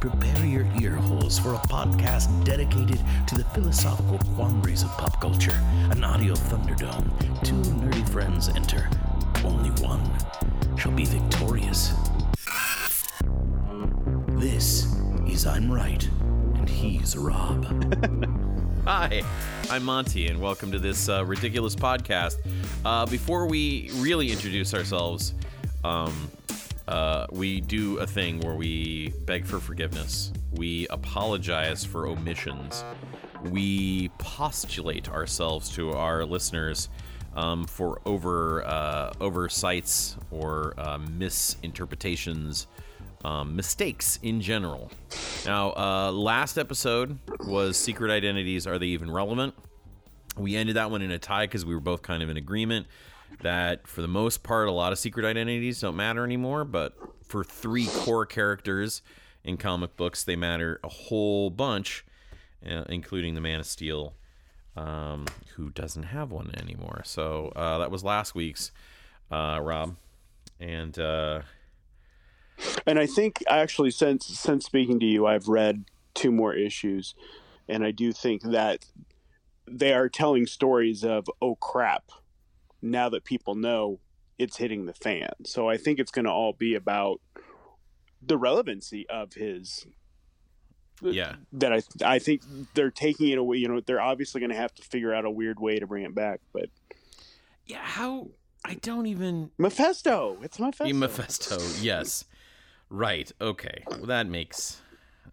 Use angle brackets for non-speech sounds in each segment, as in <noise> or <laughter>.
Prepare your ear holes for a podcast dedicated to the philosophical quandaries of pop culture. An audio thunderdome. Two nerdy friends enter. Only one shall be victorious. This is I'm Right, and he's Rob. <laughs> Hi, I'm Monty, and welcome to this uh, ridiculous podcast. Uh, before we really introduce ourselves, um, uh, we do a thing where we beg for forgiveness. We apologize for omissions. We postulate ourselves to our listeners um, for over uh, oversights or uh, misinterpretations, um, mistakes in general. Now, uh, last episode was secret identities. Are they even relevant? We ended that one in a tie because we were both kind of in agreement that for the most part, a lot of secret identities don't matter anymore. But for three core characters in comic books, they matter a whole bunch, uh, including the Man of Steel, um, who doesn't have one anymore. So uh, that was last week's, uh, Rob. And. Uh, and I think actually, since since speaking to you, I've read two more issues, and I do think that they are telling stories of oh crap now that people know it's hitting the fan. So I think it's going to all be about the relevancy of his yeah. that i i think they're taking it away you know they're obviously going to have to figure out a weird way to bring it back but yeah how i don't even mephisto! It's mephisto. Mephisto yes. Right okay. Well, that makes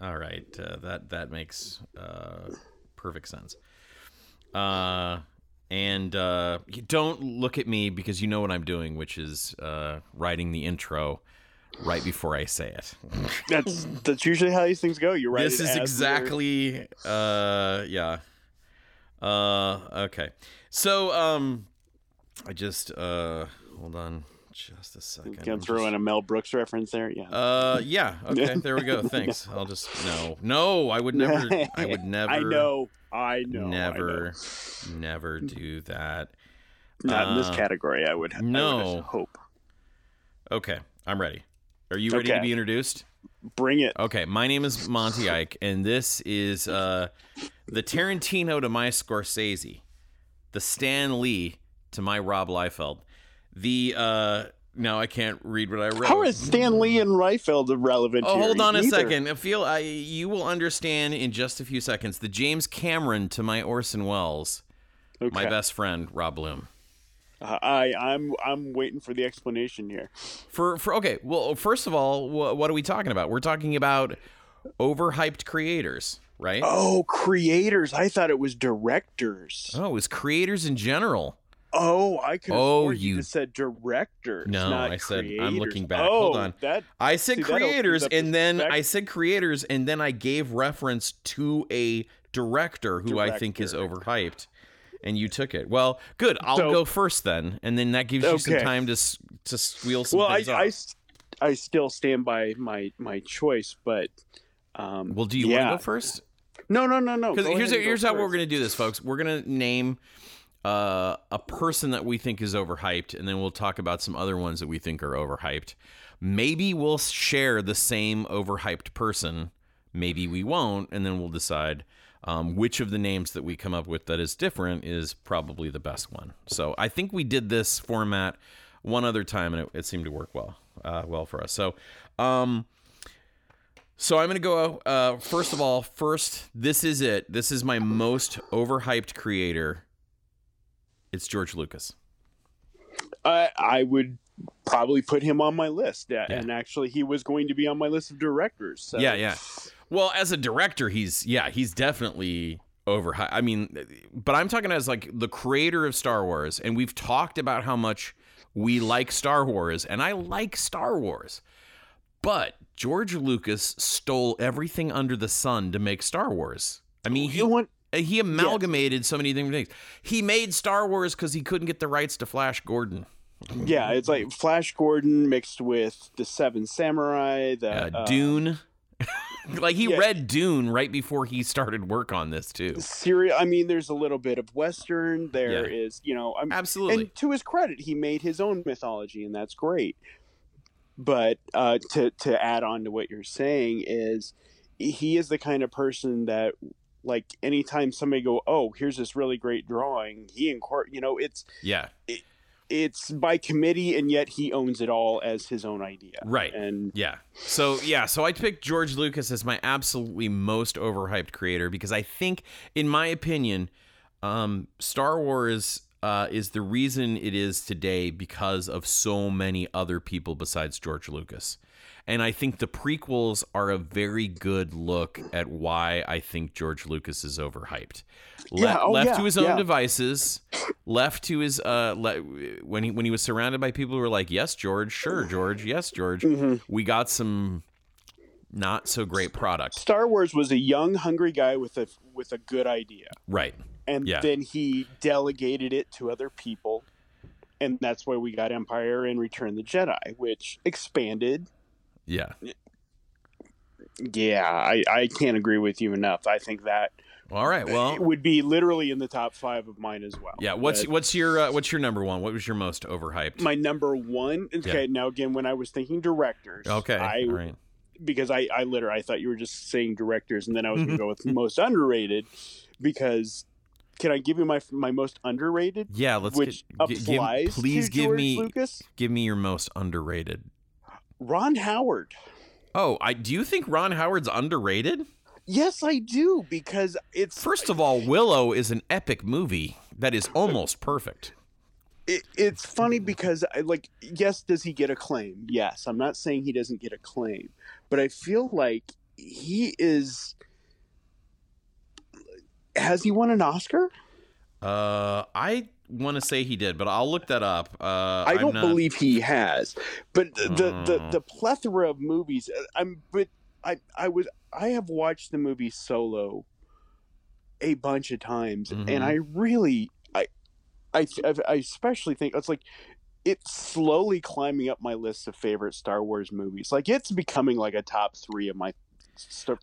all right uh, that that makes uh, perfect sense. Uh and uh, don't look at me because you know what I'm doing, which is uh, writing the intro right before I say it. that's that's usually how these things go. You write. This is exactly. Uh, yeah. Uh, okay. So um, I just uh, hold on. Just a second. Can throw just... in a Mel Brooks reference there? Yeah. Uh, yeah. <laughs> Okay. There we go. Thanks. I'll just no, no. I would never. I would <laughs> never. I know. I know. Never, I know. never do that. Not uh, in this uh, category. I would. No. I would hope. Okay, I'm ready. Are you ready okay. to be introduced? Bring it. Okay, my name is Monty Ike, and this is uh, the Tarantino to my Scorsese, the Stan Lee to my Rob Liefeld, the uh, now I can't read what I wrote. How is Stan Lee and Liefeld relevant? Oh, hold on a second. I feel I you will understand in just a few seconds. The James Cameron to my Orson Welles, okay. my best friend Rob Bloom. Uh, I I'm I'm waiting for the explanation here. For for okay, well, first of all, wh- what are we talking about? We're talking about overhyped creators, right? Oh, creators! I thought it was directors. Oh, it was creators in general. Oh, I could. Oh, you said directors. No, I said creators. I'm looking back. Oh, Hold on. That, I said see, creators, and then I said creators, and then I gave reference to a director who director. I think is overhyped, and you took it. Well, good. I'll so, go first then, and then that gives you some time to to squeal some well, things I, I, I still stand by my my choice, but um, well, do you yeah. want to go first? No, no, no, no. Because here's here's how we we're gonna do this, folks. We're gonna name uh, a person that we think is overhyped, and then we'll talk about some other ones that we think are overhyped. Maybe we'll share the same overhyped person. Maybe we won't, and then we'll decide um, which of the names that we come up with that is different is probably the best one. So I think we did this format one other time, and it, it seemed to work well, uh, well for us. So. Um, so I'm going to go uh, first of all. First, this is it. This is my most overhyped creator it's George Lucas. I I would probably put him on my list, yeah. and actually, he was going to be on my list of directors. So. Yeah, yeah. Well, as a director, he's yeah, he's definitely over. I mean, but I'm talking as like the creator of Star Wars, and we've talked about how much we like Star Wars, and I like Star Wars. But George Lucas stole everything under the sun to make Star Wars. I mean, he want he amalgamated so many different things. He made Star Wars because he couldn't get the rights to Flash Gordon. yeah, it's like Flash Gordon mixed with the Seven Samurai, the Uh, uh, Dune. <laughs> like he yeah. read Dune right before he started work on this too. Syria. I mean, there's a little bit of Western. There Yeah. is, you know, I'm, Absolutely. and to his credit, he made his own mythology, and that's great. But uh, to to add on to what you're saying is, he is the kind of person that, like, anytime somebody go, oh, here's this really great drawing, he incorporate, you know, it's yeah. it's by committee, and yet he owns it all as his own idea. Right. And Yeah. So yeah, so I picked George Lucas as my absolutely most overhyped creator because I think, in my opinion, um, Star Wars uh, is the reason it is today because of so many other people besides George Lucas. And I think the prequels are a very good look at why I think George Lucas is overhyped. Le- Yeah, oh, left yeah, to his own yeah. devices, left to his uh, le- when he when he was surrounded by people who were like, "Yes, George, sure, George, yes, George." Mm-hmm. We got some not so great product, Star Wars was a young, hungry guy with a with a good idea. right? and Yeah. then he delegated it to other people and that's why we got empire and return the jedi which expanded Yeah. yeah i, I can't agree with you enough i think that All right. Well, it would be literally in the top five of mine as well yeah. What's But what's your uh, what's your number one? What was your most overhyped? my number one okay now again when i was thinking directors okay. I, right. because i i literally i thought you were just saying directors and then i was gonna <laughs> go with most underrated because can i give you my my most underrated Yeah. Let's which get, gi- give, applies please give George me Lucas. give me your most underrated. Ron Howard. Oh, I do you think Ron Howard's underrated? Yes, I do because it's First of all, Willow is an epic movie that is almost perfect. it, it's funny because I like yes, does he get a claim? Yes, I'm not saying he doesn't get a claim, but I feel like he is. Has he won an Oscar? Uh, I want to say he did, but I'll look that up. Uh, I don't not- believe he has, but the, the the Uh. the plethora of movies. uh, I'm but I I was I have watched the movie Solo a bunch of times, Mhm. and I really I I I especially think it's like it's slowly climbing up my list of favorite Star Wars movies. Like it's becoming like a top three of my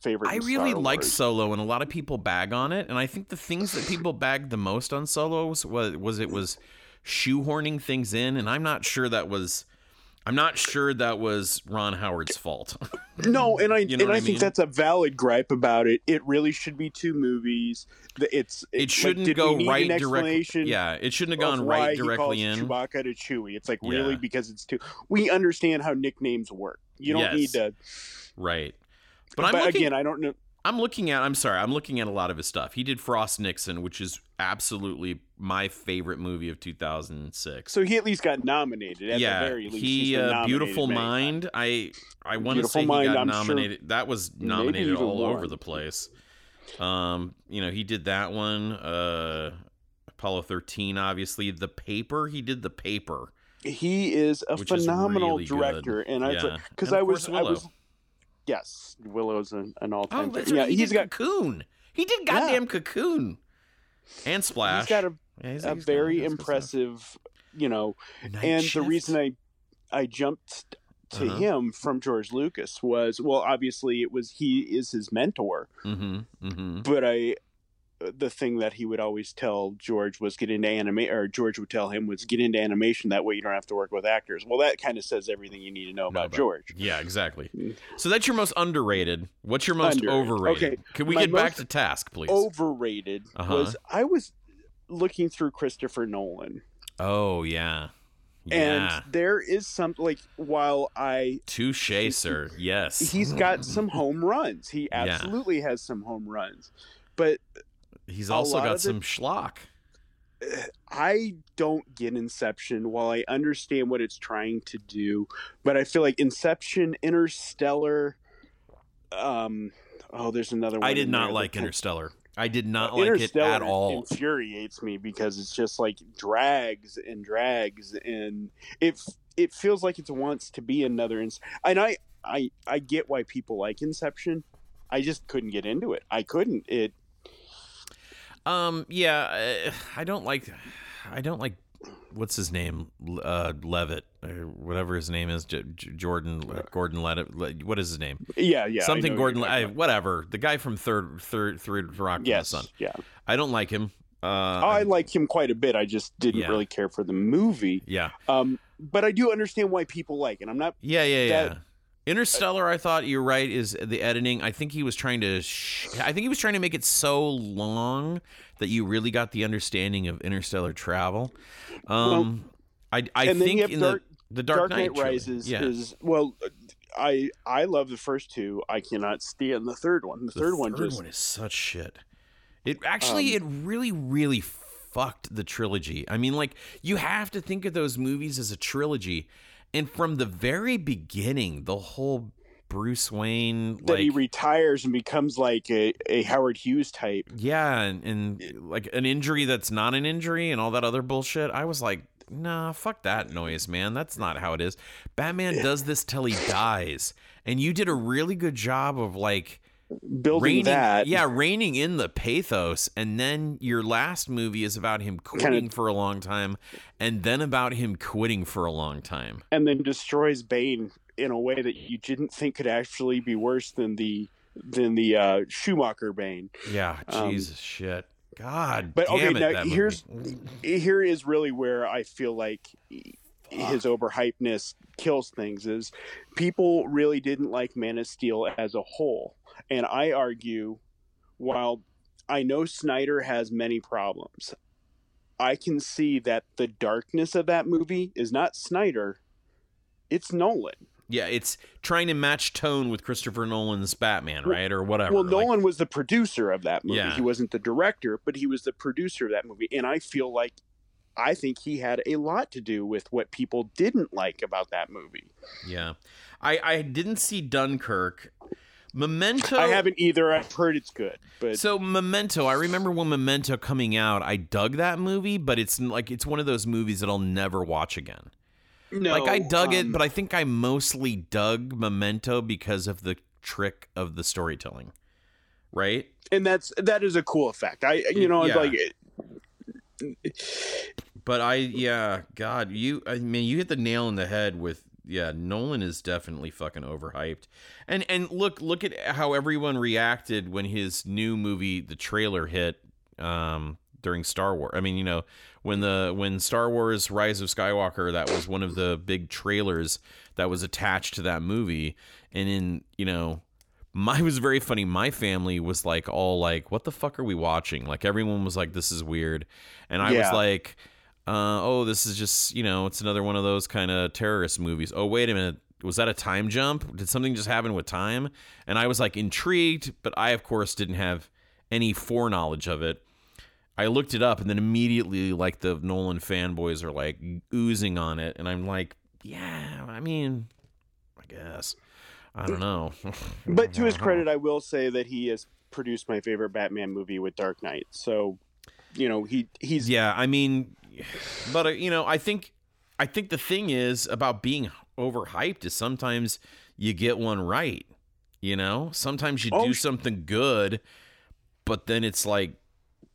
favorite. I really like. Solo, and a lot of people bag on it. And I think the things that people bagged the most on Solo was was, was it was shoehorning things in, and I'm not sure that was. I'm not sure that was Ron Howard's fault. <laughs> No, and I You know and I, I think mean? that's a valid gripe about it. It really should be two movies. It's It like, shouldn't we go right directly. Yeah, it shouldn't have gone right directly in. Chewbacca to Chewie. It's like Yeah. really because it's two. We understand how nicknames work. You don't Yes. need to. Right. But, But I'm looking. again, I don't know. I'm looking at. I'm sorry. I'm looking at a lot of his stuff. He did Frost Nixon, which is absolutely my favorite movie of 2006. So he at least got nominated. At yeah, the very least, he uh, Beautiful Mind. I I want to say he got I'm sure nominated. that was nominated all over the place. Um, you know, he did that one. Uh, Apollo 13, obviously. The Paper. He did the Paper. He is a Which is phenomenal really good. director, and I because And I was course I was yes, Willow's an, an all Oh, yeah. He he's did got Cocoon. He did goddamn Cocoon. And Splash. he's got a, Yeah, he's- a he's very impressive, you know, Night and Shift. the reason I I jumped to Uh-huh. him from George Lucas was well, obviously it was he is his mentor, Mhm, mhm. but I the thing that he would always tell George was get into anime or George would tell him was get into animation that way you don't have to work with actors. Well, that kind of says everything you need to know about about- George. Yeah, exactly. Mm. So that's your most underrated. What's your most Underrated. overrated? Okay, Can we my get back to task, please? Overrated Uh-huh. was I was looking through Christopher Nolan oh yeah, yeah. and there is some like while I Touche, sir. Yes. he's got <laughs> some home runs. He Yeah. absolutely has some home runs. But He's also got some schlock. <sighs> I don't get Inception while I understand what it's trying to do. But I feel like Inception, Interstellar, um oh there's another one. I did not like Interstellar. I did not like it Interstellar at all. infuriates me because it's just like drags and drags and it it feels like it wants to be another ins- and I I I get why people like Inception. I just couldn't get into it. I couldn't. It Um, yeah, uh, I don't like, I don't like, what's his name, uh, Levitt or whatever his name is, J- J- Jordan, uh, Gordon Levitt. Le- What is his name? yeah, yeah. Something Gordon, I, whatever. The guy from Third, Third, Third Rock Yes, Sun. yeah. I don't like him. Uh, I like him quite a bit. I just didn't Yeah. really care for the movie. yeah, Um, but I do understand why people like it. I'm not. yeah, yeah, yeah. Interstellar, I thought you're right. Is the editing? I think he was trying to. Sh- I think he was trying to make it so long that you really got the understanding of interstellar travel. Um, I I think in Dark- the the Dark, Dark Knight trilogy- Rises yeah. is well. I I love the first two. I cannot stand the third one. The, The third one third just one is such shit. It actually, it really, really fucked the trilogy. I mean, like you have to think of those movies as a trilogy, and from the very beginning, the whole Bruce Wayne that like he retires and becomes like a, a Howard Hughes type. yeah, and, and like an injury that's not an injury, and all that other bullshit. I was like. Nah, fuck that noise, man. That's not how it is. Batman does this till he dies. And you did a really good job of like Building reining, that, yeah, reining in the pathos, and then your last movie is about him quitting for a long time, and then about him quitting for a long time. and then destroys Bane in a way that you didn't think could actually be worse than the than the uh, Schumacher Bane. Yeah, Um, Jesus shit, God. But damn okay, it, now here's here is really where I feel like his overhypeness kills things. Is people really didn't like Man of Steel as a whole, and I argue, while I know Snyder has many problems, I can see that the darkness of that movie is not Snyder, it's Nolan. yeah, it's trying to match tone with Christopher Nolan's Batman, right, or whatever. Well, Like, Nolan was the producer of that movie. Yeah. He wasn't the director, but he was the producer of that movie. And I feel like I think he had a lot to do with what people didn't like about that movie. yeah, I I didn't see Dunkirk. Memento. I haven't either. I've heard it's good, but So Memento, I remember when Memento coming out, I dug that movie, but it's like it's one of those movies that I'll never watch again. no, like I dug it, um, but I think I mostly dug Memento because of the trick of the storytelling. Right? and that's that is a cool effect. I you know Yeah. like But I yeah, god, you I mean you hit the nail in the head with yeah, Nolan is definitely fucking overhyped. And and look look at how everyone reacted when his new movie the trailer hit um during Star Wars. I mean, you know, when the when Star Wars Rise of Skywalker that was one of the big trailers that was attached to that movie and in, you know, my was very funny. My family was like all like, "What the fuck are we watching?" Like everyone was like, "This is weird," and I was like, uh, "Oh, this is just you know, it's another one of those kind of terrorist movies." Oh, wait a minute, was that a time jump? Did something just happen with time? And I was like intrigued, but I of course didn't have any foreknowledge of it. I looked it up, and then immediately, like the Nolan fanboys are like oozing on it, and I'm like, "Yeah, I mean, I guess." I don't know. <laughs> but to his credit, I will say that he has produced my favorite Batman movie with Dark Knight. So, you know, he he's Yeah, I mean, <laughs> but uh, you know, I think I think the thing is about being overhyped is sometimes you get one right. You know, sometimes you Oh, do something good, but then it's like,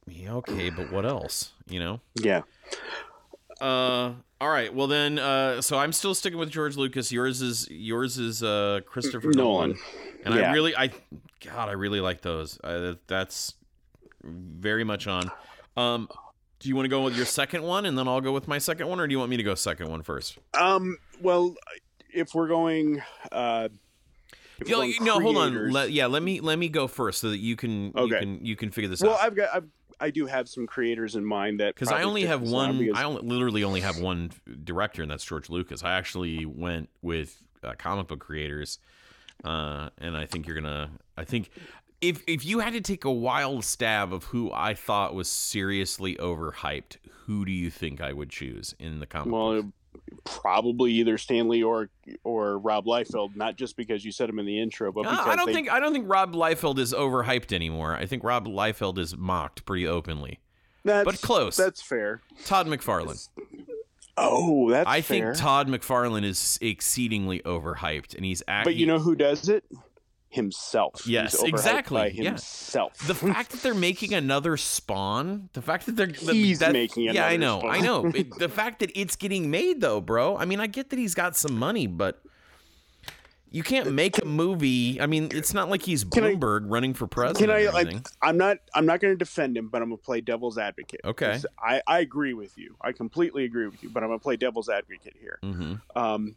yeah, okay, but what else? You know. yeah. Uh, all right. Well then, uh, so I'm still sticking with George Lucas. Yours is yours is uh Christopher Nolan, Nolan. and I really, I, God, I really like those. Uh, that's very much on. Um, do you want to go with your second one, and then I'll go with my second one, or do you want me to go second one first? Um. Well, if we're going, uh, if we're going no, hold on. Let, yeah, let me let me go first so that you can you Okay. can you can figure this well, out. Well, I've got I've, I do have some creators in mind that because I only have one. because- I only, literally only have one director, and that's George Lucas. I actually went with uh, comic book creators, uh, and I think you're gonna. I think if if you had to take a wild stab of who I thought was seriously overhyped, who do you think I would choose in the comic? well, books? probably either Stan Lee or or Rob Liefeld. Not just because you said him in the intro, but Uh, because I don't they, think I don't think Rob Liefeld is overhyped anymore. I think Rob Liefeld is mocked pretty openly, that's, but close. That's fair. Todd McFarlane. Oh, that's I fair. think Todd McFarlane is exceedingly overhyped, and he's act- but you know who does it? Himself. Yes, exactly, By yeah. himself. the fact that they're making <laughs> another Spawn, the fact that they're the- He's that- making yeah, I know, I know. <laughs> It- the fact that it's getting made though, bro. I mean, I get that he's got some money, but you can't make a movie. I mean, it's not like he's Can I- Bloomberg running for president. Can I? or Like, anything. I'm not. I'm not going to defend him, but I'm going to play devil's advocate. Okay. I, I agree with you. I completely agree with you. But I'm going to play devil's advocate here. hmm Um,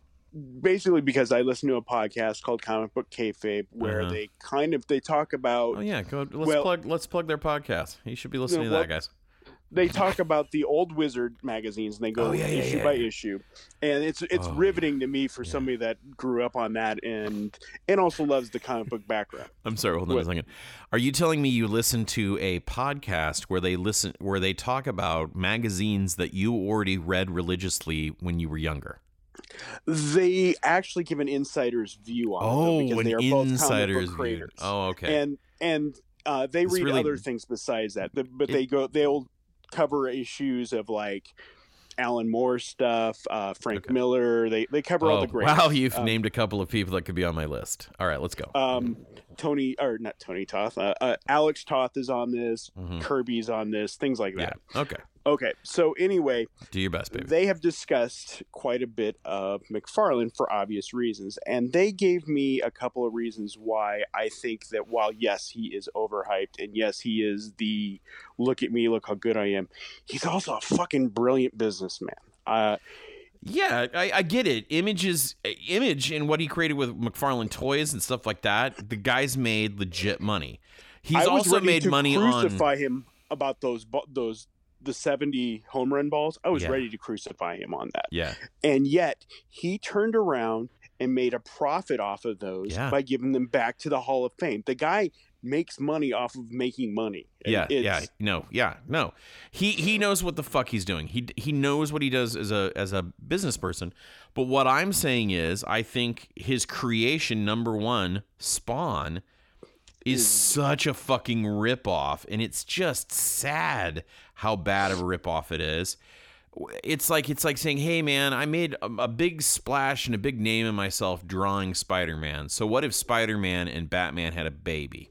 basically, because I listen to a podcast called Comic Book Kayfabe, where Uh-huh. they kind of they talk about Oh yeah, go. Let's Well- plug. Let's plug their podcast. You should be listening No, to well- that, guys. they talk about the old Wizard magazines, and they go Oh, yeah, yeah, issue yeah, by issue, and it's it's Oh, riveting to me for yeah. somebody that grew up on that and and also loves the comic book background. <laughs> I'm sorry. Hold on What? a second. Are you telling me you listen to a podcast where they listen where they talk about magazines that you already read religiously when you were younger? They actually give an insider's view on it, though, because Oh, an they are both comic insider's book view. Oh, okay. and and uh, they It's read really- other things besides that. The, but It- they go they'll cover issues of like Alan Moore stuff, uh, Frank Okay. Miller. They they cover all Oh, the great. wow, you've Um, named a couple of people that could be on my list. All right, let's go. Um, Tony or not Tony Toth. Uh, uh, Alex Toth is on this. Mhm. Kirby's on this. Things like that. Yeah. that. Okay. Okay. So anyway, Do your best, baby. they have discussed quite a bit of McFarlane for obvious reasons, and they gave me a couple of reasons why I think that while yes, he is overhyped, and yes, he is the look at me, look how good I am, he's also a fucking brilliant businessman. Uh, Yeah, I, I get it. Image is image and what he created with McFarlane toys and stuff like that. The guy's made legit money. He's also made money on. crucify him about those those the seventy home run balls. I was Yeah. ready to crucify him on that. Yeah, And yet he turned around and made a profit off of those Yeah. by giving them back to the Hall of Fame. The guy makes money off of making money. Yeah, it's- yeah. No, yeah, no. He he knows what the fuck he's doing. He he knows what he does as a as a business person. But what I'm saying is, I think his creation number one, Spawn, is such a fucking ripoff, and it's just sad how bad of a ripoff it is. It's like it's like saying, "Hey, man, I made a, a big splash and a big name in myself drawing Spider-Man. So what if Spider-Man and Batman had a baby?"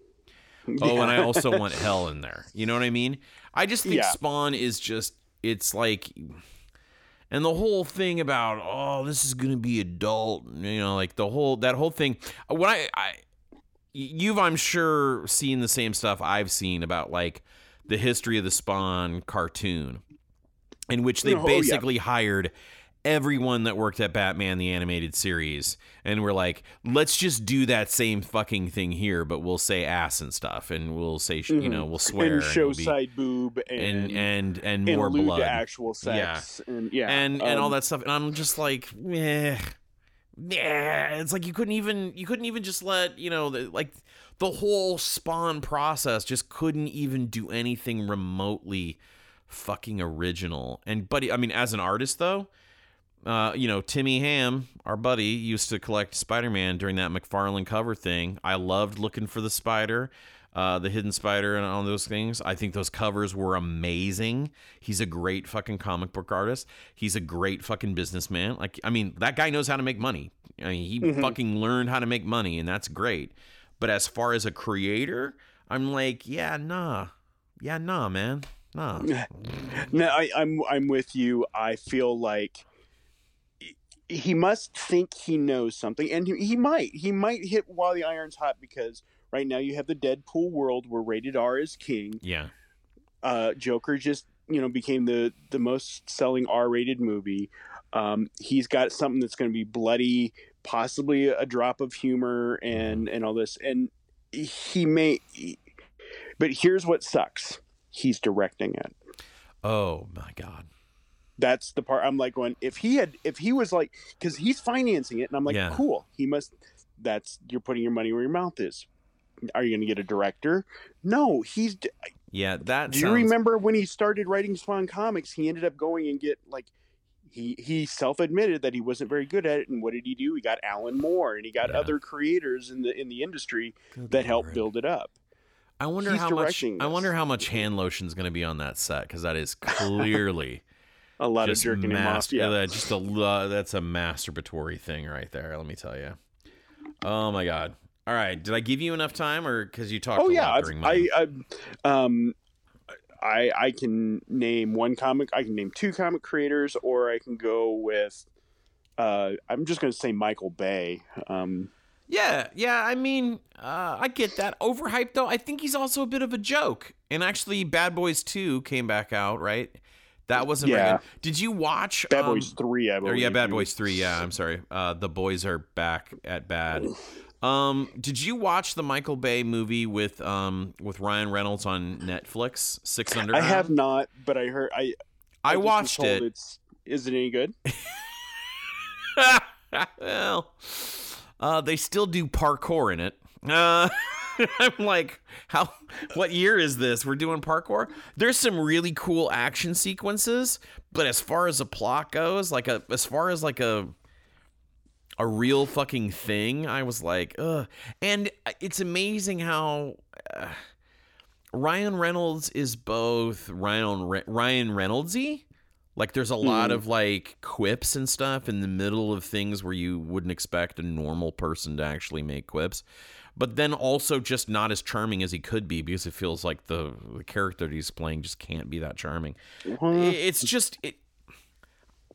<laughs> Oh, and I also want hell in there. You know what I mean? I just think Yeah. Spawn is just it's like and the whole thing about oh this is going to be adult, you know, like the whole that whole thing when I I you've I'm sure seen the same stuff I've seen about like the history of the Spawn cartoon in which they oh, yeah. basically hired everyone that worked at Batman the animated series and we're like let's just do that same fucking thing here but we'll say ass and stuff and we'll say sh you know we'll swear and show it'll be- side boob and and and and and more blood. actual sex and yeah and and all um, that stuff and i'm just like meh, yeah it's like you couldn't even you couldn't even just let you know the, like the whole spawn process just couldn't even do anything remotely fucking original and buddy i mean as an artist though uh, you know, Timmy Ham, our buddy, used to collect Spider-Man during that McFarlane cover thing. I loved looking for the spider, uh, the hidden spider, and all those things. I think those covers were amazing. He's a great fucking comic book artist. He's a great fucking businessman. Like, I mean, that guy knows how to make money. I mean, he fucking learned how to make money, and that's great. But as far as a creator, I'm like, yeah, nah, yeah, nah, man, nah. <laughs> No, I, I'm I'm with you. I feel like he must think he knows something, and he, he might. He might hit while the iron's hot because right now you have the Deadpool world where rated R is king. Yeah, Uh, Joker just you know became the the most selling R-rated movie. Um, he's got something that's going to be bloody, possibly a drop of humor, and and all this. And he may, but here's what sucks: he's directing it. Oh my god. that's the part I'm like going if he had if he was like because he's financing it and I'm like Yeah. cool he must that's you're putting your money where your mouth is are you going to get a director no he's Yeah, that. you sounds- remember when he started writing Spawn comics he ended up going and get like he he self-admitted that he wasn't very good at it and what did he do he got Alan Moore and he got Yeah. other creators in the in the industry Good that helped lord. build it up I wonder he's how much. directing I wonder how much hand lotion's going to be on that set because that is <laughs> clearly A lot of jerking him off. Yeah. uh, just a lo- that's a masturbatory thing right there. Let me tell you. Oh my god. All right, did I give you enough time, or because you talked Oh a yeah, lot I've- during mine? I, I, um, I I can name one comic. I can name two comic creators, or I can go with. Uh, I'm just going to say Michael Bay. Um, Yeah, yeah. I mean, uh, I get that. Overhyped though. I think he's also a bit of a joke. And actually, Bad Boys Two came back out, right? That wasn't very Yeah. good. Did you watch Bad um, Boys Three, I Or yeah, Bad Boys Three. Yeah, I'm sorry. Uh, the boys are back at bad. Um, did you watch the Michael Bay movie with um with Ryan Reynolds on Netflix? Six Under. I have not, but I heard I. I was watched it. It's is it any good? <laughs> well, uh, they still do parkour in it. Uh, <laughs> I'm like, how? What year is this? We're doing parkour. There's some really cool action sequences, but as far as a plot goes, like a as far as like a a real fucking thing, I was like, ugh. And it's amazing how. Uh, Ryan Reynolds is both Ryan Re- Ryan Reynoldsy, like there's a lot Mhm. of like quips and stuff in the middle of things where you wouldn't expect a normal person to actually make quips. But then also just not as charming as he could be because it feels like the, the character that he's playing just can't be that charming. It's just it.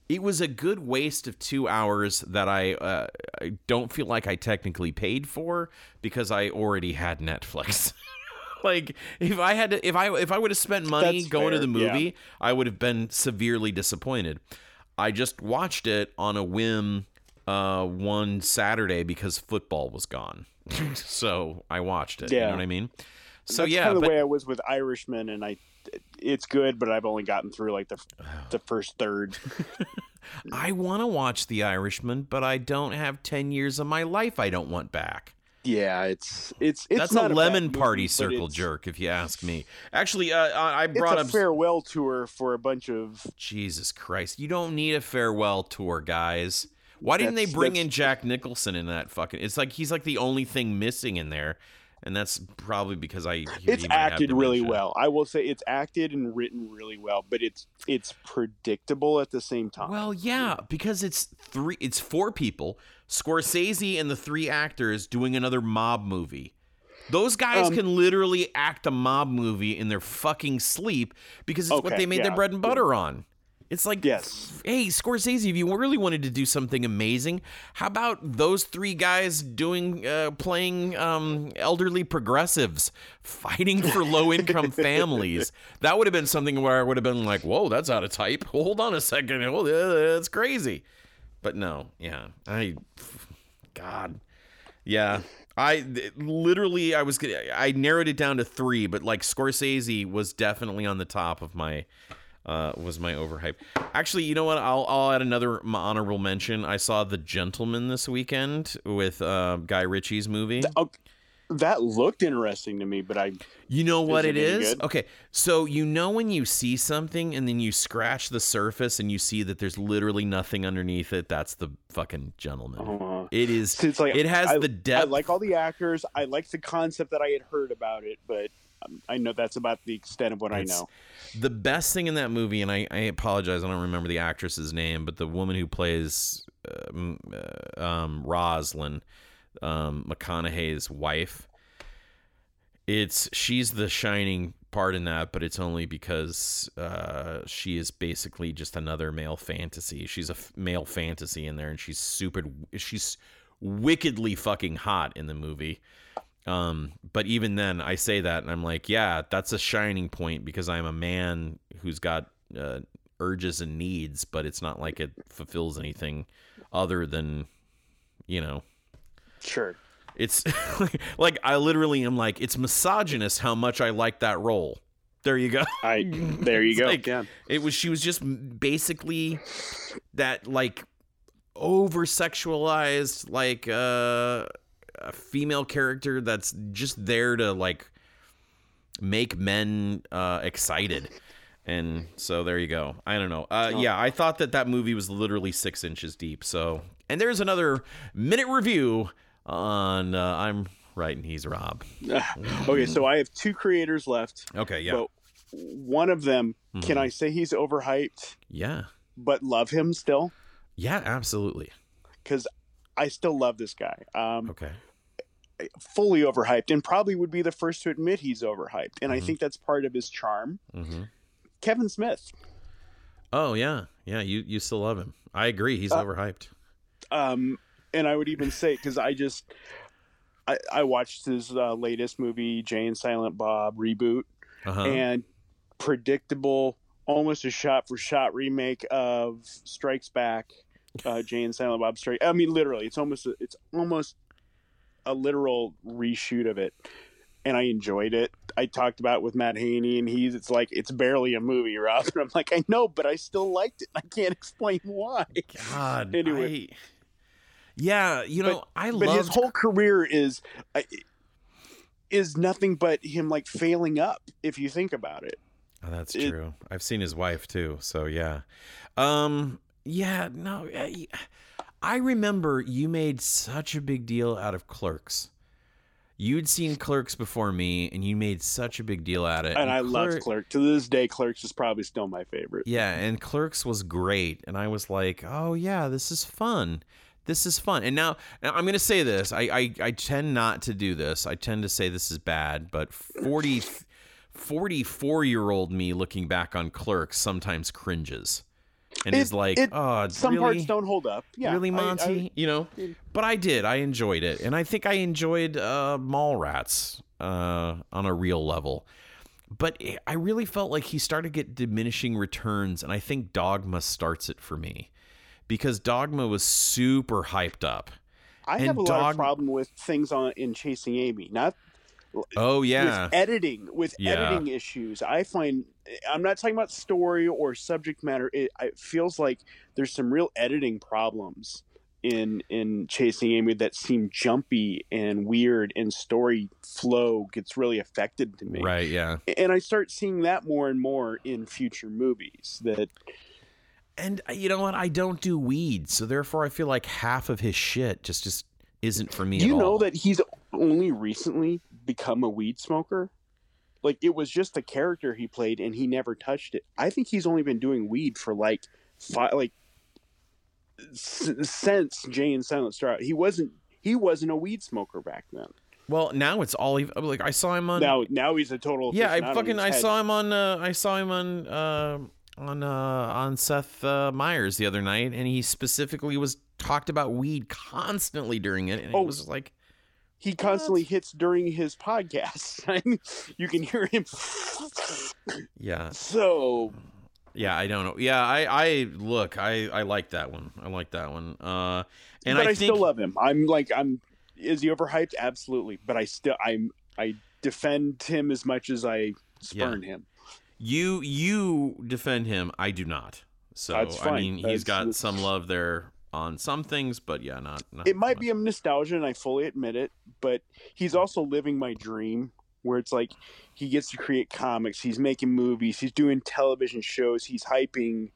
It was a good waste of two hours that I, uh, I don't feel like I technically paid for because I already had Netflix. <laughs> like if I had to, if I if I would have spent money That's going to fair, the yeah. movie, I would have been severely disappointed. I just watched it on a whim uh, one Saturday because football was gone, <laughs> so I watched it. You know what I mean? So yeah, kind of the way I was with Irishman, and I, it's good, but I've only gotten through like the <sighs> the first third. <laughs> I want to watch The Irishman, but I don't have 10 years of my life I don't want back. Yeah, it's it's it's That's not a lemon movie, party but circle jerk, if you ask me. Actually, uh, I I It's brought a up. farewell tour for a bunch of. Jesus Christ. You don't need a farewell tour, guys. Why didn't they bring that's- in Jack Nicholson in that fucking. It's like he's like the only thing missing in there. And that's probably because I. It's he might have acted really well. I will say it's acted and written really well, but it's it's predictable at the same time. Well, yeah, because it's three, it's four people: Scorsese and the three actors doing another mob movie. Those guys Um, can literally act a mob movie in their fucking sleep because it's what they made their bread and butter on. It's like, Yes. hey, Scorsese, if you really wanted to do something amazing, how about those three guys doing, uh, playing um, elderly progressives, fighting for low-income <laughs> families? That would have been something where I would have been like, whoa, that's out of type. Hold on a second, oh, that's crazy. But no, yeah, I, God, yeah. I literally, I was, I narrowed it down to three, but like Scorsese was definitely on the top of my, uh, was my overhype. Actually, you know what? I'll I'll add another honorable mention. I saw The Gentlemen this weekend with uh, Guy Ritchie's movie. Oh, that looked interesting to me, but I You know what Is it it good? Okay, so you know when you see something and then you scratch the surface and you see that there's literally nothing underneath it. That's the fucking Gentlemen. uh, It is. it's like it has I, the I depth. like all the actors. I like the concept that I had heard about it, but I know that's about the extent of what I know. The best thing in that movie, and I, I apologize, I don't remember the actress's name, but the woman who plays um, uh, um, Roslyn, um, McConaughey's wife, it's she's the shining part in that, but it's only because uh, she is basically just another male fantasy. She's a f- male fantasy in there, and she's super. She's wickedly fucking hot in the movie. Um, but even then, I say that, and I'm like, yeah, that's a shining point because I'm a man who's got uh, urges and needs, but it's not like it fulfills anything other than, you know, Sure. it's <laughs> like I literally am like, it's misogynist how much I like that role. There you go. I <laughs> there you go. like- yeah. It was she was just basically that like over sexualized like uh a female character that's just there to like make men uh excited. And so there you go. I don't know. Uh, yeah, I thought that that movie was literally six inches deep. So, and there's another minute review on uh, I'm right and he's Rob. <laughs> okay, so I have two creators left. Okay, yeah. But one of them, can Mhm. I say he's overhyped, Yeah. but love him still? Yeah, absolutely. Because I still love this guy. Um, Okay. Fully overhyped, and probably would be the first to admit he's overhyped. And I Mhm. think that's part of his charm. hmm Kevin Smith. Oh yeah, yeah. You you still love him. I agree. He's Uh, overhyped. Um, and I would even say because I just I, I watched his uh, latest movie, Jay and Silent Bob reboot, Uh huh. and predictable, almost a shot for shot remake of Strikes Back, uh, Jay and Silent Bob Strike. I mean, literally, it's almost a, it's almost a literal reshoot of it. And I enjoyed it. I talked about it with Matt Haney, and he's it's like it's barely a movie, Rob. <laughs> And I'm like, I know, but I still liked it. <laughs> I can't explain why. God. <laughs> Anyway. I- yeah, you know, I but love his whole career is is nothing but him like failing up if you think about it Oh, that's It- true. I've seen his wife too, so yeah. Um, yeah, no, I, I remember you made such a big deal out of Clerks. You'd seen Clerks before me, and you made such a big deal out of it. and i love Clerk- clerk to this day clerks is probably still my favorite Yeah, and Clerks was great, and I was like, "Oh yeah, this is fun. This is fun." And now, now I'm going to say this: I, I I tend not to do this. I tend to say this is bad, but 40, 44 year old me looking back on Clerks sometimes cringes, and It- is like, it- "Oh, some really? parts don't hold up yeah really, Monty? I- you know, but I did. I enjoyed it, and I think I enjoyed uh, Mallrats uh, on a real level. But it- I really felt like he started to get diminishing returns, and I think Dogma starts it for me because Dogma was super hyped up. I and have a lot of problem with things on in chasing amy not Oh yeah, with editing with Yeah. editing issues i find i'm not talking about story or subject matter it, it feels like there's some real editing problems in in chasing amy that seem jumpy and weird and story flow gets really affected to me right, yeah. and i start seeing that more and more in future movies that And uh, you know what? I don't do weed, so therefore I feel like half of his shit just just isn't for me. do you know all. that he's only recently become a weed smoker like it was just a character he played and he never touched it i think he's only been doing weed for like five like s- since jay and silent star he wasn't he wasn't a weed smoker back then Well, now it's all ev- like I saw him on. now now he's a total yeah, I fucking I saw him on. Uh, I saw him on. Uh, on uh, on Seth uh, Meyers the other night, and he specifically was talked about weed constantly during it, and Oh. it was like, he constantly hits during his podcast. <laughs> You can hear him. Yeah, so yeah, I don't know, yeah, I, I look, I, I like that one, I like that one, uh, and but I, I, think, still love him. I'm like i'm is he overhyped? Absolutely. But i still i'm i defend him as much as i spurn him. You you defend him, I do not. So That's I fine. mean, he's That's- got some love there on some things, but yeah, not. not it might much. be a nostalgia and i fully admit it but he's also living my dream where it's like he gets to create comics he's making movies he's doing television shows he's hyping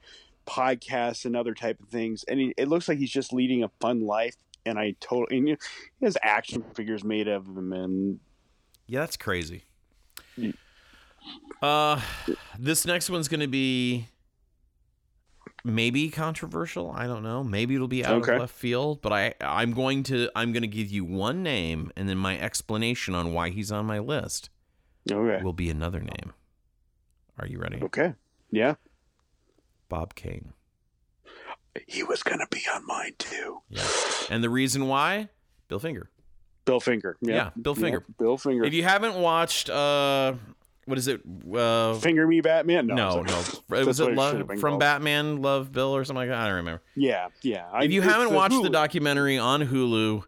podcasts and other type of things and he, it looks like he's just leading a fun life and i totally and, he has action figures made of him and Yeah, that's crazy. Uh, this next one's going to be maybe controversial. I don't know. Maybe it'll be out Okay. of left field, but I I'm going to I'm going to give you one name and then my explanation on why he's on my list okay will be another name. Are you ready? okay yeah Bob Kane. he was gonna be on mine too Yeah. And the reason why? Bill Finger. bill finger Yeah, Bill Finger. bill finger If you haven't watched uh what is it? Uh finger me batman no, no, no. <laughs> Was it Love, from called. Batman Love Bill or something like that? I don't remember. yeah yeah I- if you haven't watched the documentary on Hulu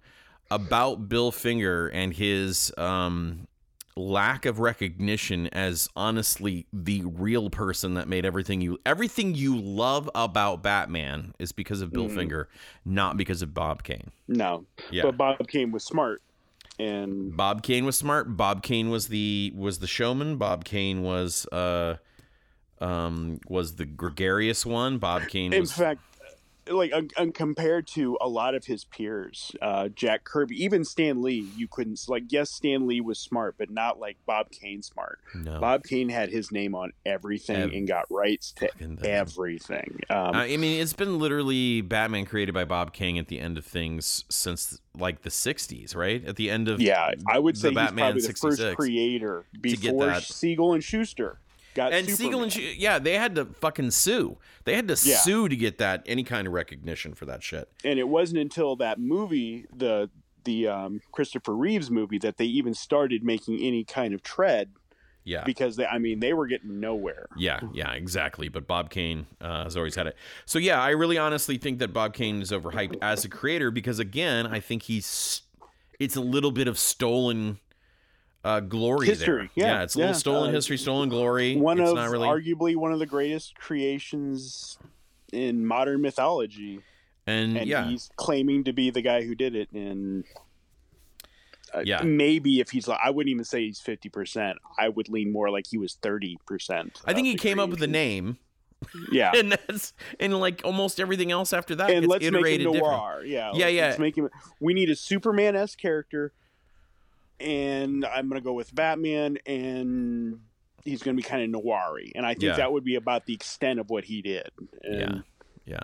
about Bill Finger and his um, lack of recognition as honestly the real person that made everything you everything you love about Batman is because of Bill Mhm. Finger, not because of Bob Kane. no Yeah. but bob kane was smart and Bob Kane was smart. Bob Kane was the was the showman. Bob Kane was uh um was the gregarious one. Bob Kane in was fact like compared to a lot of his peers, uh, Jack Kirby, even Stan Lee, you couldn't like. Yes, Stan Lee was smart, but not like Bob Kane smart. No. Bob Kane had his name on everything Ev- and got rights to everything. Um, I mean, it's been literally Batman created by Bob King at the end of things since like the '60s, right? At the end of yeah, I would the say he's Batman probably the 66. first creator before. Siegel and Shuster got and Superman. Siegel and Sh- yeah, they had to fucking sue. They had to Yeah. sue to get that any kind of recognition for that shit. and it wasn't until that movie, the the um, Christopher Reeves movie, that they even started making any kind of tread Yeah. because they, I mean, they were getting nowhere. Yeah, yeah, exactly. But Bob Kane uh, has always had it. So yeah, I really honestly think that Bob Kane is overhyped as a creator because again, I think he's it's a little bit of stolen uh, glory History, there. yeah, it's a little yeah. stolen Uh, history, stolen glory. One it's of not really arguably one of the greatest creations in modern mythology, and, and yeah, he's claiming to be the guy who did it. And uh, Yeah. maybe if he's like, I wouldn't even say he's fifty percent. I would lean more like he was thirty percent. I think he came up with the name, Yeah, <laughs> and that's and like almost everything else after that and gets let's make him iterated different. noir. Yeah, Yeah, yeah. Make him. We need a Superman s character, and I'm gonna go with Batman, and he's gonna be kind of noir and I think Yeah. that would be about the extent of what he did. And, Yeah,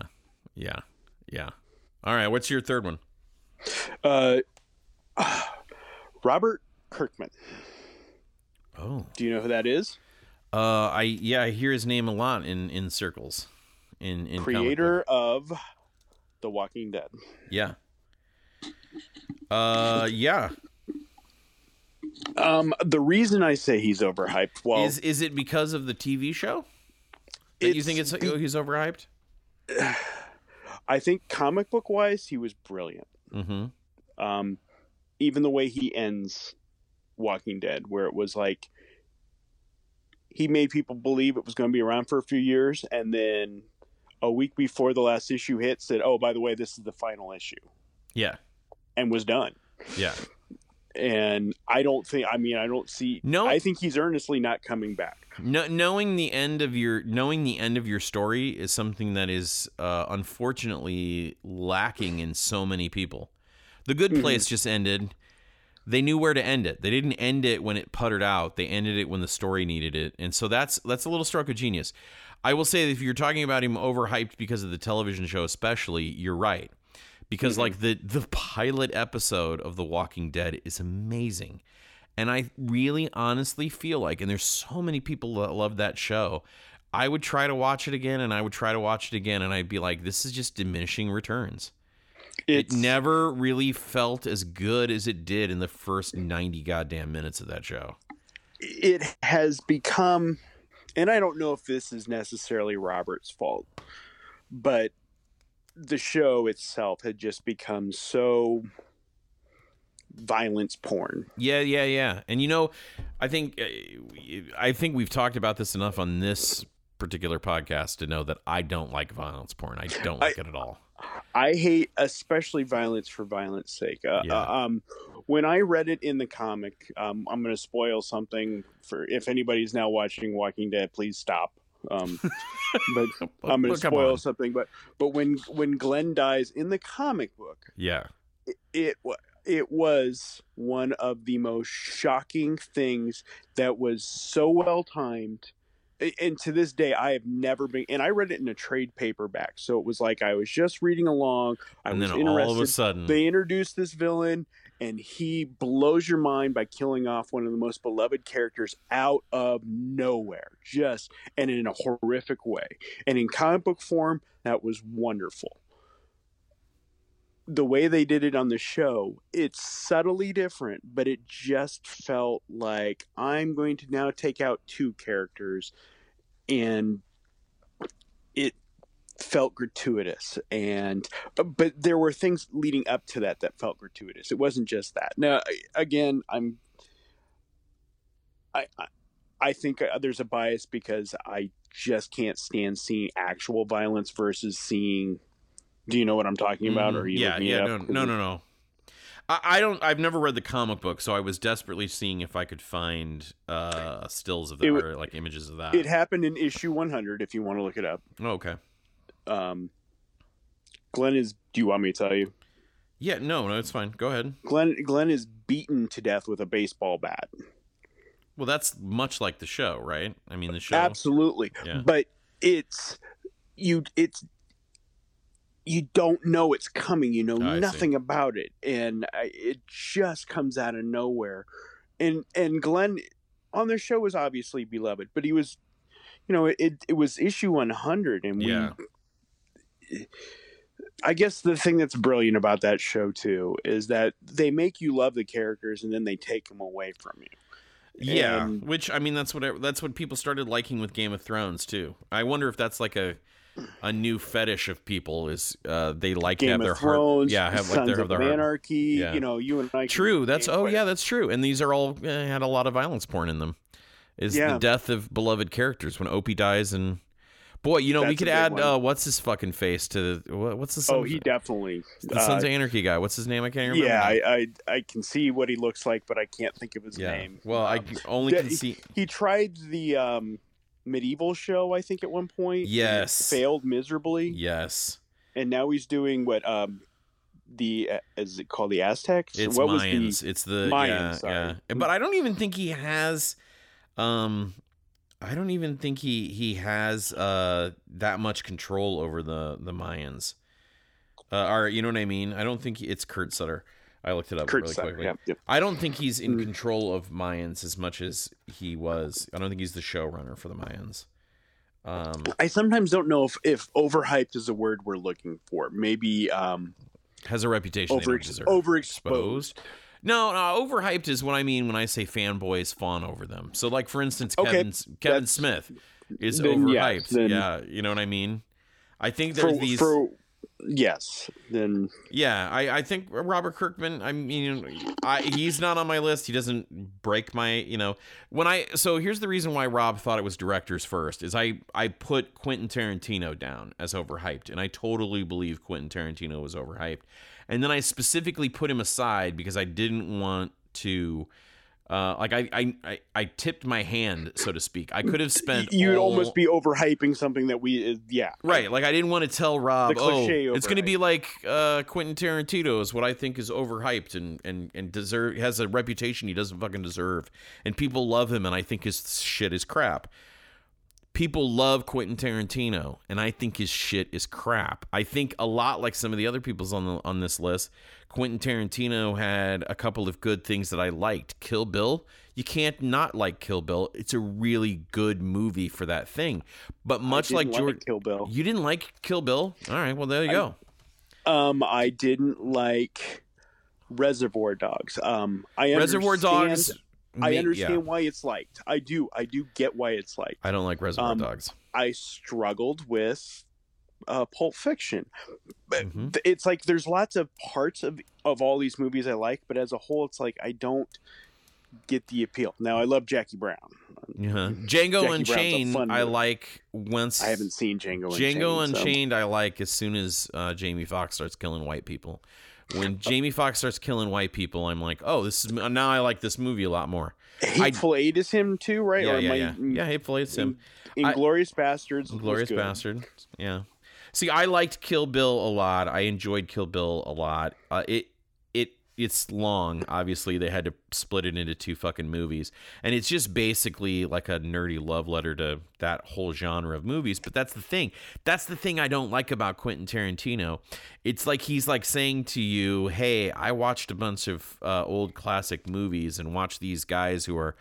yeah, yeah. All right, what's your third one? Uh, <sighs> Robert Kirkman. Oh, Do you know who that is? uh, I yeah, I hear his name a lot in in circles. In in Creator of The Walking Dead. Yeah. Uh, yeah. Um, the reason I say he's overhyped, well, is is it because of the TV show? That you think it's be- he's overhyped? <sighs> I think comic book wise, he was brilliant. Mm-hmm. um, even the way he ends Walking Dead, where it was like he made people believe it was going to be around for a few years, and then a week before the last issue hit, said, "Oh, by the way, this is the final issue," Yeah. and was done. Yeah. And I don't think, I mean, I don't see. No. I think he's earnestly not coming back. No, knowing the end of your knowing the end of your story is something that is uh, unfortunately lacking in so many people. The Good Mhm. Place just ended. They knew where to end it. They didn't end it when it puttered out. They ended it when the story needed it, and so that's that's a little stroke of genius. I will say that if you're talking about him overhyped because of the television show, especially, you're right. Because Mhm. like the the pilot episode of The Walking Dead is amazing. And I really honestly feel like, and there's so many people that love that show. I would try to watch it again and I would try to watch it again and I'd be like, this is just diminishing returns. It's it never really felt as good as it did in the first 90 goddamn minutes of that show. it has become and I don't know if this is necessarily Robert's fault, but the show itself had just become so violence porn. Yeah, yeah, yeah. And you know, I think uh, I think we've talked about this enough on this particular podcast to know that I don't like violence porn. I don't I- like it at all. I hate especially violence for violence sake. Uh, Yeah. uh, um, when I read it in the comic, um, I'm going to spoil something for if anybody's now watching Walking Dead, please stop. Um, <laughs> but I'm going to spoil on. something. But but when when Glenn dies in the comic book, Yeah. it, it it was one of the most shocking things that was so well timed. And to this day, I have never been. And I read it in a trade paperback, so it was like I was just reading along. I and was then interested. all of a sudden, they introduced this villain, and he blows your mind by killing off one of the most beloved characters out of nowhere, just and in a horrific way. And in comic book form, that was wonderful the way they did it on the show, it's subtly different, but it just felt like I'm going to now take out two characters and felt gratuitous and but there were things leading up to that that felt gratuitous. It wasn't just that. Now again, I'm I I, think uh, there's a bias because I just can't stand seeing actual violence versus seeing do you know what I'm talking about? Or you Mm-hmm. yeah, yeah, up? no, no, no, no. I, I don't. I've never read the comic book, so I was desperately seeing if I could find uh stills of that It or like images of that. It happened in issue 100 if you want to look it up. oh, okay. Um, Glenn is. Do you want me to tell you? Yeah, no, no, it's fine. Go ahead. Glenn Glenn is beaten to death with a baseball bat. Well, that's much like the show, right? I mean, the show. Absolutely. Yeah. But it's you it's you don't know it's coming. You know Oh, nothing about it and I, it just comes out of nowhere. And and Glenn on their show was obviously beloved, but he was you know, it it was issue 100 and we Yeah. I guess the thing that's brilliant about that show too is that they make you love the characters and then they take them away from you. Yeah, And- which I mean, that's what I, that's what people started liking with Game of Thrones too. I wonder if that's like a a new fetish of people is uh, they like to have their Thrones, heart, yeah, have like Sons their, their. Anarchy. Yeah. You know, you and I. True. That's oh yeah, that's true. And these are all uh, had a lot of violence porn in them. Is the death of beloved characters when Opie dies and boy, you know we could add uh, what's his fucking face to the what, what's the son Oh, he definitely. the Sons uh, of Anarchy guy? What's his name? I can't remember. yeah. I, I I can see what he looks like, but I can't think of his yeah. name. Well, I Um, only yeah, can see. he tried the um, medieval show, I think, at one point. Yes. failed miserably, Yes, and now he's doing what um, the uh, is it called the Aztecs? it's what Mayans. was the it's the Mayans, yeah, sorry. yeah. But I don't even think he has. Um, I don't even think he he has uh that much control over the the Mayans. Uh, or you know what I mean? I don't think he, it's Kurt Sutter. I looked it up Kurt really Sutter? quickly. Yeah, yeah. I don't think he's in Mm. control of Mayans as much as he was. I don't think he's the showrunner for the Mayans. Um, I sometimes don't know if if overhyped is a word we're looking for. Maybe um, has a reputation. over overexposed. No, no, uh, overhyped is what I mean when I say fanboys fawn over them. So, like for instance, Okay, Kevin Kevin Smith is then overhyped. yes, then- yeah, you know what I mean. I think For, there's these. for yes, then yeah, I, I think Robert Kirkman. I mean, I, he's not on my list. He doesn't break my. You know, when I. So here's the reason why Rob thought it was directors first. Is I I put Quentin Tarantino down as overhyped, and I totally believe Quentin Tarantino was overhyped. And then I specifically put him aside because I didn't want to. Uh, like I, I, I, I tipped my hand, so to speak. I could have <laughs> spent. you'd all- almost be overhyping something that we uh, yeah Right, like I didn't want to tell Rob, oh, it's going to be like uh, Quentin Tarantino is what I think is overhyped and and and deserve has a reputation he doesn't fucking deserve, and people love him, and I think his shit is crap. People love Quentin Tarantino, and I think his shit is crap. I think a lot like some of the other people's on the on this list. Quentin Tarantino had a couple of good things that I liked. Kill Bill, you can't not like Kill Bill. It's a really good movie for that thing. But much I like George, Kill Bill. you didn't like Kill Bill? All right, well there you I- go. Um, I didn't like Reservoir Dogs. Um, I Reservoir understand- Dogs. I understand yeah. why it's liked. I do. I do get why it's liked. I don't like Reservoir Um, Dogs. I struggled with uh, Pulp Fiction. Mhm. It's like there's lots of parts of of all these movies I like, but as a whole, it's like I don't get the appeal. Now I love Jackie Brown. Uh-huh. Django Unchained. I like once. I haven't seen Django. Django Unchained, so- I like as soon as uh, Jamie Foxx starts killing white people. When Jamie Foxx starts killing white people, I'm like, oh, this is now I like this movie a lot more. Hateful Eight is him too, right? Yeah, or yeah, am I- yeah. Yeah, Hateful Eight's him. Inglourious Basterds. Inglorious. Bastard. Yeah. See, I liked Kill Bill a lot. I enjoyed Kill Bill a lot. Uh, it it's long. Obviously, they had to split it into two fucking movies, and it's just basically like a nerdy love letter to that whole genre of movies. But that's the thing. That's the thing I don't like about Quentin Tarantino. It's like he's like saying to you, "Hey, I watched a bunch of uh, old classic movies and watched these guys who are."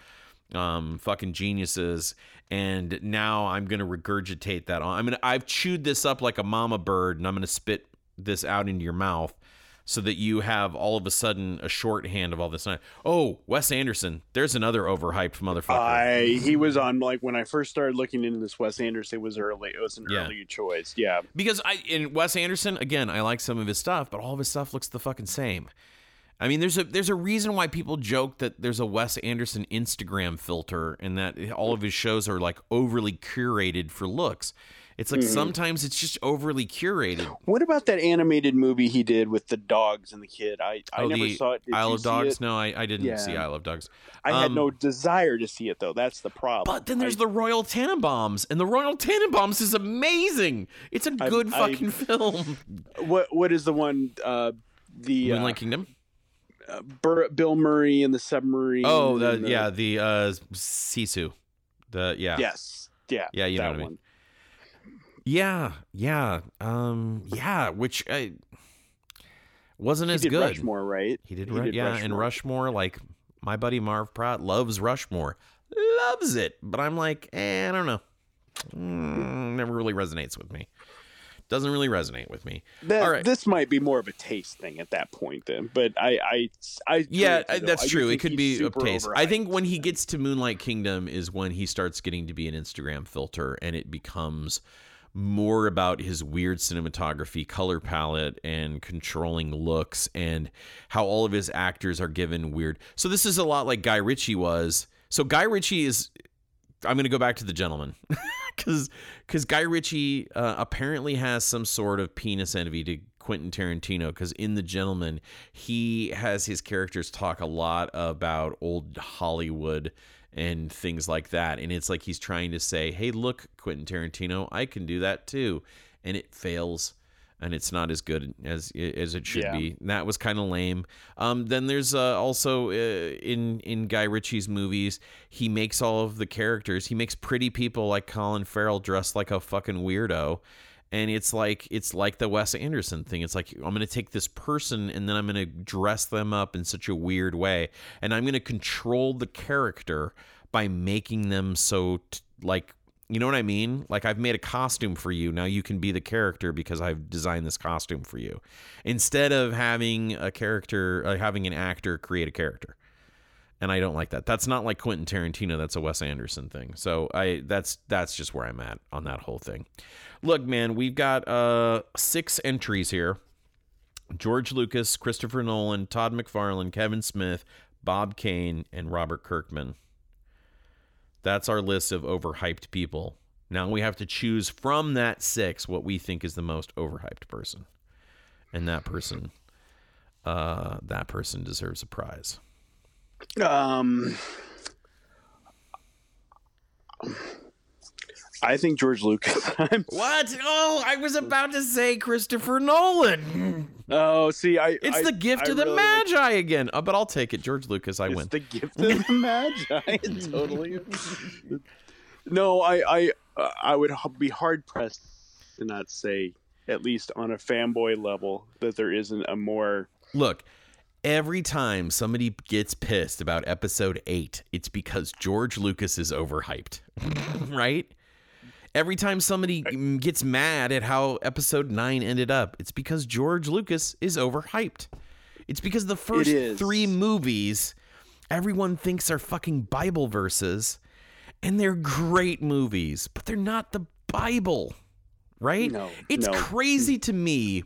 um, fucking geniuses, and now I'm gonna regurgitate that. I'm gonna I've chewed this up like a mama bird, and I'm gonna spit this out into your mouth, so that you have all of a sudden a shorthand of all this. Oh, Wes Anderson, there's another overhyped motherfucker. I he was on like when I first started looking into this Wes Anderson. It was early. It was an Yeah. early choice. Yeah, because I in Wes Anderson again, I like some of his stuff, but all of his stuff looks the fucking same. I mean, there's a there's a reason why people joke that there's a Wes Anderson Instagram filter and that all of his shows are like overly curated for looks. It's like Mhm. sometimes it's just overly curated. What about that animated movie he did with the dogs and the kid? I, I Oh, never the saw it. Did Isle of Dogs? it? No, I, I didn't Yeah. see Isle of Dogs. I had Um, no desire to see it though. That's the problem. But then there's I- the Royal Tenenbaums, and the Royal Tenenbaums is amazing. It's a good I- fucking film. <laughs> what what is the one? Uh, the uh, Moonlight Kingdom. uh, Bur- Bill Murray and the submarine. Oh, the, the- yeah, the uh, Zissou. The yeah, Yes. Yeah. Yeah, you know what I mean. Yeah, yeah, um, yeah. Which uh, wasn't He as did good. Rushmore, right? He did, He Ru- did yeah, and Rushmore. Like my buddy Marv Pratt loves Rushmore, loves it, but I'm like, eh, I don't know. Mm, never really resonates with me. Doesn't really resonate with me. That, All right. This might be more of a taste thing at that point, then. But I, I, I Yeah, with you, though. that's I true. It could be super taste. I think when he gets to Moonlight Kingdom is when he starts getting to be an Instagram filter and it becomes more about his weird cinematography, color palette, and controlling looks and how all of his actors are given weird. So this is a lot like Guy Ritchie was. So Guy Ritchie is I'm going to go back to the Gentlemen <laughs> because because Guy Ritchie uh, apparently has some sort of penis envy to Quentin Tarantino because in the Gentlemen he has his characters talk a lot about old Hollywood and things like that and it's like he's trying to say hey look Quentin Tarantino I can do that too and it fails and it's not as good as as it should Yeah. be. And that was kind of lame. Um, then there's uh, also uh, in in Guy Ritchie's movies, he makes all of the characters. He makes pretty people like Colin Farrell dressed like a fucking weirdo. And it's like it's like the Wes Anderson thing. It's like I'm gonna take this person and then I'm gonna dress them up in such a weird way, and I'm gonna control the character by making them so t- like you know what I mean? Like I've made a costume for you. Now you can be the character because I've designed this costume for you. Instead of having a character, uh, having an actor create a character. And I don't like that. That's not like Quentin Tarantino. That's a Wes Anderson thing. So I that's that's just where I'm at on that whole thing. Look, man, we've got uh six entries here. George Lucas, Christopher Nolan, Todd McFarlane, Kevin Smith, Bob Kane, and Robert Kirkman. That's our list of overhyped people. Now we have to choose from that six what we think is the most overhyped person. And that person uh that person deserves a prize. Um, I think George Lucas. <laughs> What? Oh, I was about to say Christopher Nolan. oh, see, I. It's I- the gift I of the really like- Magi again. Uh, but I'll take it. George Lucas, I it's win. the gift of the Magi. <laughs> totally. No, I, I, uh, I would be hard pressed to not say, at least on a fanboy level, that there isn't a more. Look, every time somebody gets pissed about episode 8, it's because George Lucas is overhyped. <laughs> right? Every time somebody gets mad at how episode 9 ended up, it's because George Lucas is overhyped. It's because the first 3 movies everyone thinks are fucking Bible verses and they're great movies, but they're not the Bible. Right? No, It's no. crazy to me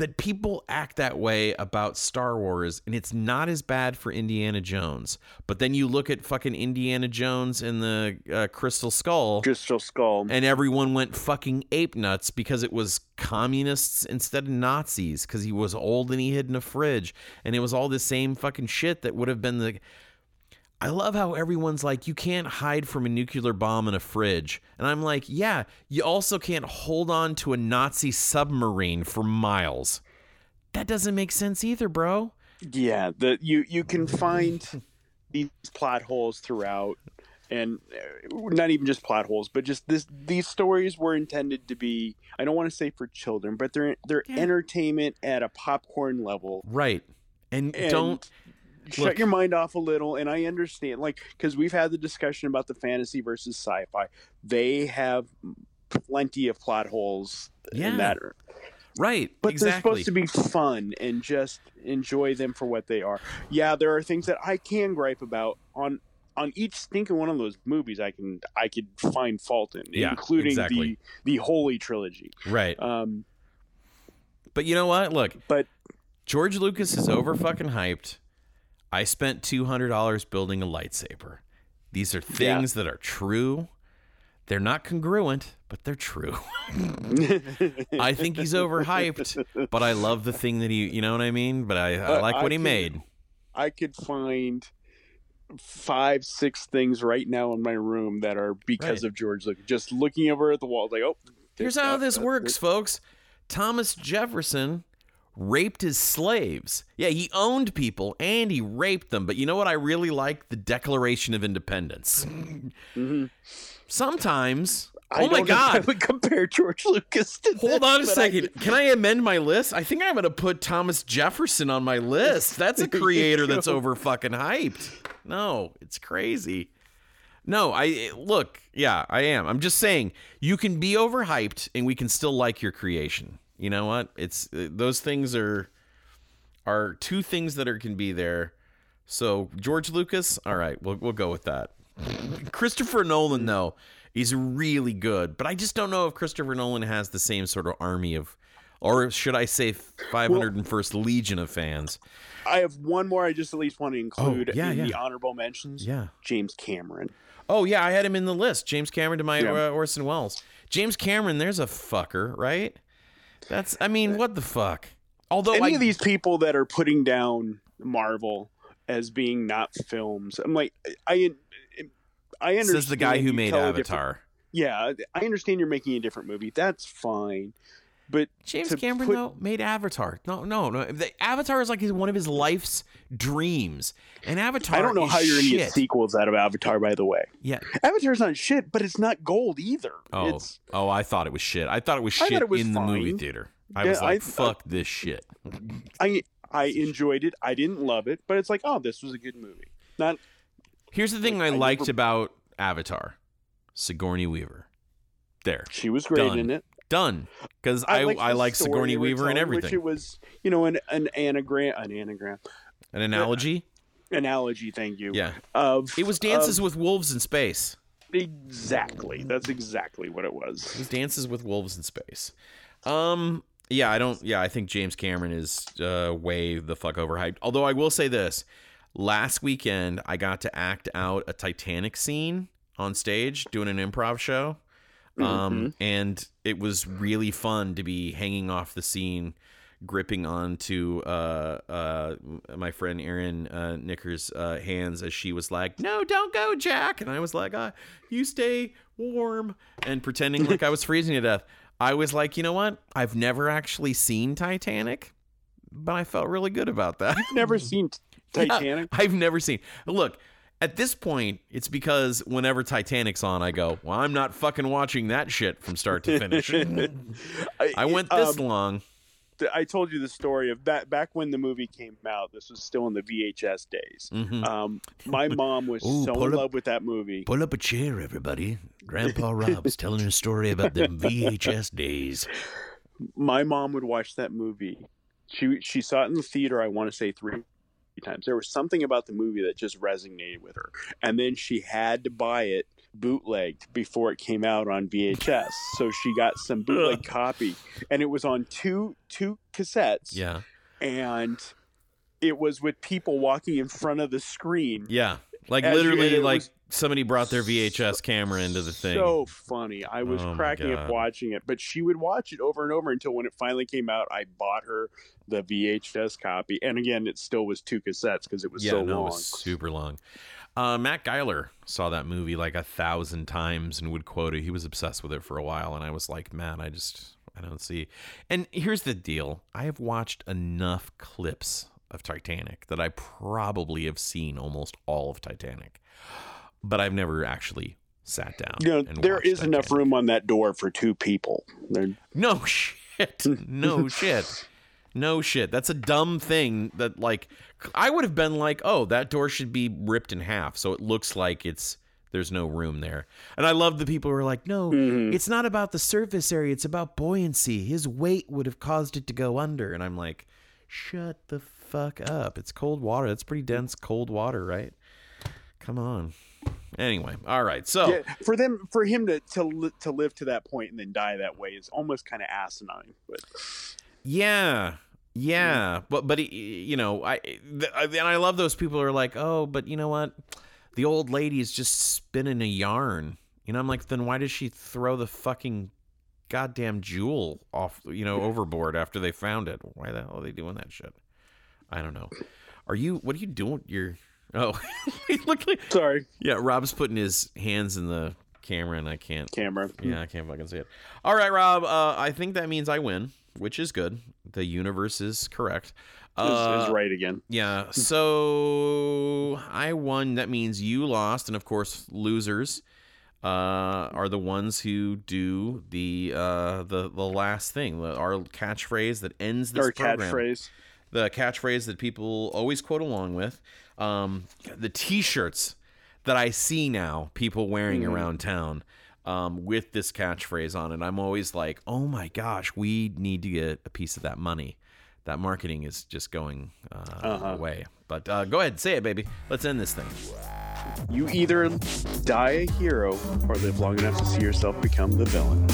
that people act that way about Star Wars, and it's not as bad for Indiana Jones. But then you look at fucking Indiana Jones and the uh, Crystal Skull, Crystal Skull. and everyone went fucking ape nuts because it was communists instead of Nazis, because he was old and he hid in a fridge, and it was all the same fucking shit that would have been the. I love how everyone's like, you can't hide from a nuclear bomb in a fridge. And I'm like, yeah, you also can't hold on to a Nazi submarine for miles. That doesn't make sense either, bro. Yeah, the you you can find these plot holes throughout, and uh, not even just plot holes, but just this these stories were intended to be. I don't want to say for children, but they're they're Yeah. entertainment at a popcorn level. Right. And, And don't. Shut Look. your mind off a little, and I understand, like, because we've had the discussion about the fantasy versus sci-fi. They have plenty of plot holes Yeah. in that Right. but exactly. they're supposed to be fun and just enjoy them for what they are. Yeah, there are things that I can gripe about on on each stinking one of those movies. I can I could find fault in, Yeah, including exactly. the the Holy trilogy. right. Um, But you know what? Look, but George Lucas is over fucking hyped. I spent two hundred dollars building a lightsaber. These are things that are true. They're not congruent, but they're true. <laughs> I think he's overhyped, but I love the thing that he, you know what I mean? But I, I Uh, like I what he can- made. I could find five, six things right now in my room that are because Right. of George Lucas. Just looking over at the wall, like, oh, Here's how this works, folks. Thomas Jefferson raped his slaves. Yeah, he owned people and he raped them. But you know what I really like? The Declaration of Independence. <laughs> Mhm. Sometimes. I oh my don't know if I would compare George Lucas to Hold this, on a but I- second. Can I amend my list? I think I'm going to put Thomas Jefferson on my list. That's a <laughs> creator that's go. over fucking hyped. No, it's crazy. No, I look, yeah, I am. I'm just saying you can be overhyped and we can still like your creation. You know what? It's uh, those things are are two things that are can be there. So George Lucas, all right, we'll we'll go with that. Christopher Nolan though, is really good, but I just don't know if Christopher Nolan has the same sort of army of or should I say 501st Legion of fans? I have one more I just at least want to include Oh, yeah, in the honorable mentions. Yeah. James Cameron. Oh yeah, I had him in the list. James Cameron to my Yeah. uh, Orson Welles. James Cameron, there's a fucker, right? That's I mean, what the fuck? Although Any I, of these people that are putting down Marvel as being not films, I'm like, I, I understand. says the guy who made tell a different- Avatar. Yeah, I understand you're making a different movie. That's fine, but James Cameron put- though made Avatar. No, no, no. The Avatar is like his, one of his life's dreams, and Avatar. I don't know how you're shit. get sequels out of Avatar. By the way, Yeah. Avatar's not shit, but it's not gold either. Oh, It's oh, I thought it was shit. I thought it was shit it was in the movie theater. I Yeah, was like, I- fuck this shit. I I enjoyed it. I didn't love it, but it's like, oh, this was a good movie. Not Here's the thing Like, I I liked never- about Avatar: Sigourney Weaver. There, she was great Done. in it. Done. Because I I, like Sigourney they were Weaver and everything. Which it was, you know, an an anagram, an anagram, An analogy. analogy. Thank you. Yeah. Of It was Dances with Wolves in Space. exactly. That's exactly what it was. It was Dances with Wolves in Space. Um. Yeah, I don't. Yeah, I think James Cameron is uh, way the fuck overhyped. Although I will say this: last weekend I got to act out a Titanic scene on stage doing an improv show, um, and it was really fun to be hanging off the scene, gripping onto uh, uh, my friend Erin uh, Nicker's uh, hands as she was like, "No, don't go, Jack," and I was like, uh, "You stay warm," and pretending like I was freezing to death. I was like, you know what? I've never actually seen Titanic, but I felt really good about that. You've never seen T- <laughs> Yeah, Titanic. I've never seen. Look, at this point, it's because whenever Titanic's on, I go, well, I'm not fucking watching that shit from start to finish. <laughs> I went this um, long. I told you the story of back back when the movie came out. This was still in the VHS days. Mhm. Um, my <laughs> mom was Ooh, so in up- love with that movie. Pull up a chair, everybody. Grandpa <laughs> Rob's telling a story about the VHS days. My mom would watch that movie. She she saw it in the theater. I want to say three times. There was something about the movie that just resonated with her, and then she had to buy it bootlegged before it came out on VHS. so she got some bootleg copy, and it was on two two cassettes. Yeah. and it was with people walking in front of the screen. Yeah. Like As literally, it like was somebody brought their VHS camera into the thing. So funny. I was Oh cracking up watching it, but she would watch it over and over until when it finally came out, I bought her the VHS copy. And again, it still was two cassettes because it was yeah, so no, long. it was super long. Uh, Matt Geiler saw that movie like a thousand times and would quote it. He was obsessed with it for a while, and I was like, man, I just I don't see. And here's the deal: I have watched enough clips of Titanic that I probably have seen almost all of Titanic, but I've never actually sat down. You know, there watched enough room on that door for two people. There- No <laughs> shit. No <laughs> shit. No shit. That's a dumb thing that like I would have been like, "Oh, that door should be ripped in half so it looks like it's there's no room there." And I love the people who are like, "No, Mhm. it's not about the surface area, it's about buoyancy. His weight would have caused it to go under." And I'm like, "Shut the fuck up. It's cold water. That's pretty dense cold water, right?" Come on. Anyway, all right. So, Yeah, for them, for him to to li- to live to that point and then die that way is almost kind of asinine. But Yeah, yeah, but but you know, I and I love those people who are like, oh, but you know what, the old lady is just spinning a yarn. You know, I'm like, then why does she throw the fucking goddamn jewel off, you know, overboard after they found it? Why the hell are they doing that shit? I don't know. Are you? What are you doing? You're. Oh, <laughs> look. Sorry, Yeah, Rob's putting his hands in the camera, and I can't. camera. Yeah, I can't fucking see it. All right, Rob. Uh, I think that means I win, which is good. The universe is correct. Is, Uh, is right again. yeah. So I won. That means you lost, and of course, losers uh, are the ones who do the uh, the the last thing, the, our catchphrase that ends this Or program. catchphrase. The catchphrase that people always quote along with. Um, the T-shirts that I see now, people wearing around town. Um, with this catchphrase on it, I'm always like, "Oh my gosh, we need to get a piece of that money." That marketing is just going uh, Uh-huh. away. But uh, go ahead, say it, baby. Let's end this thing. You either die a hero or live long enough to see yourself become the villain.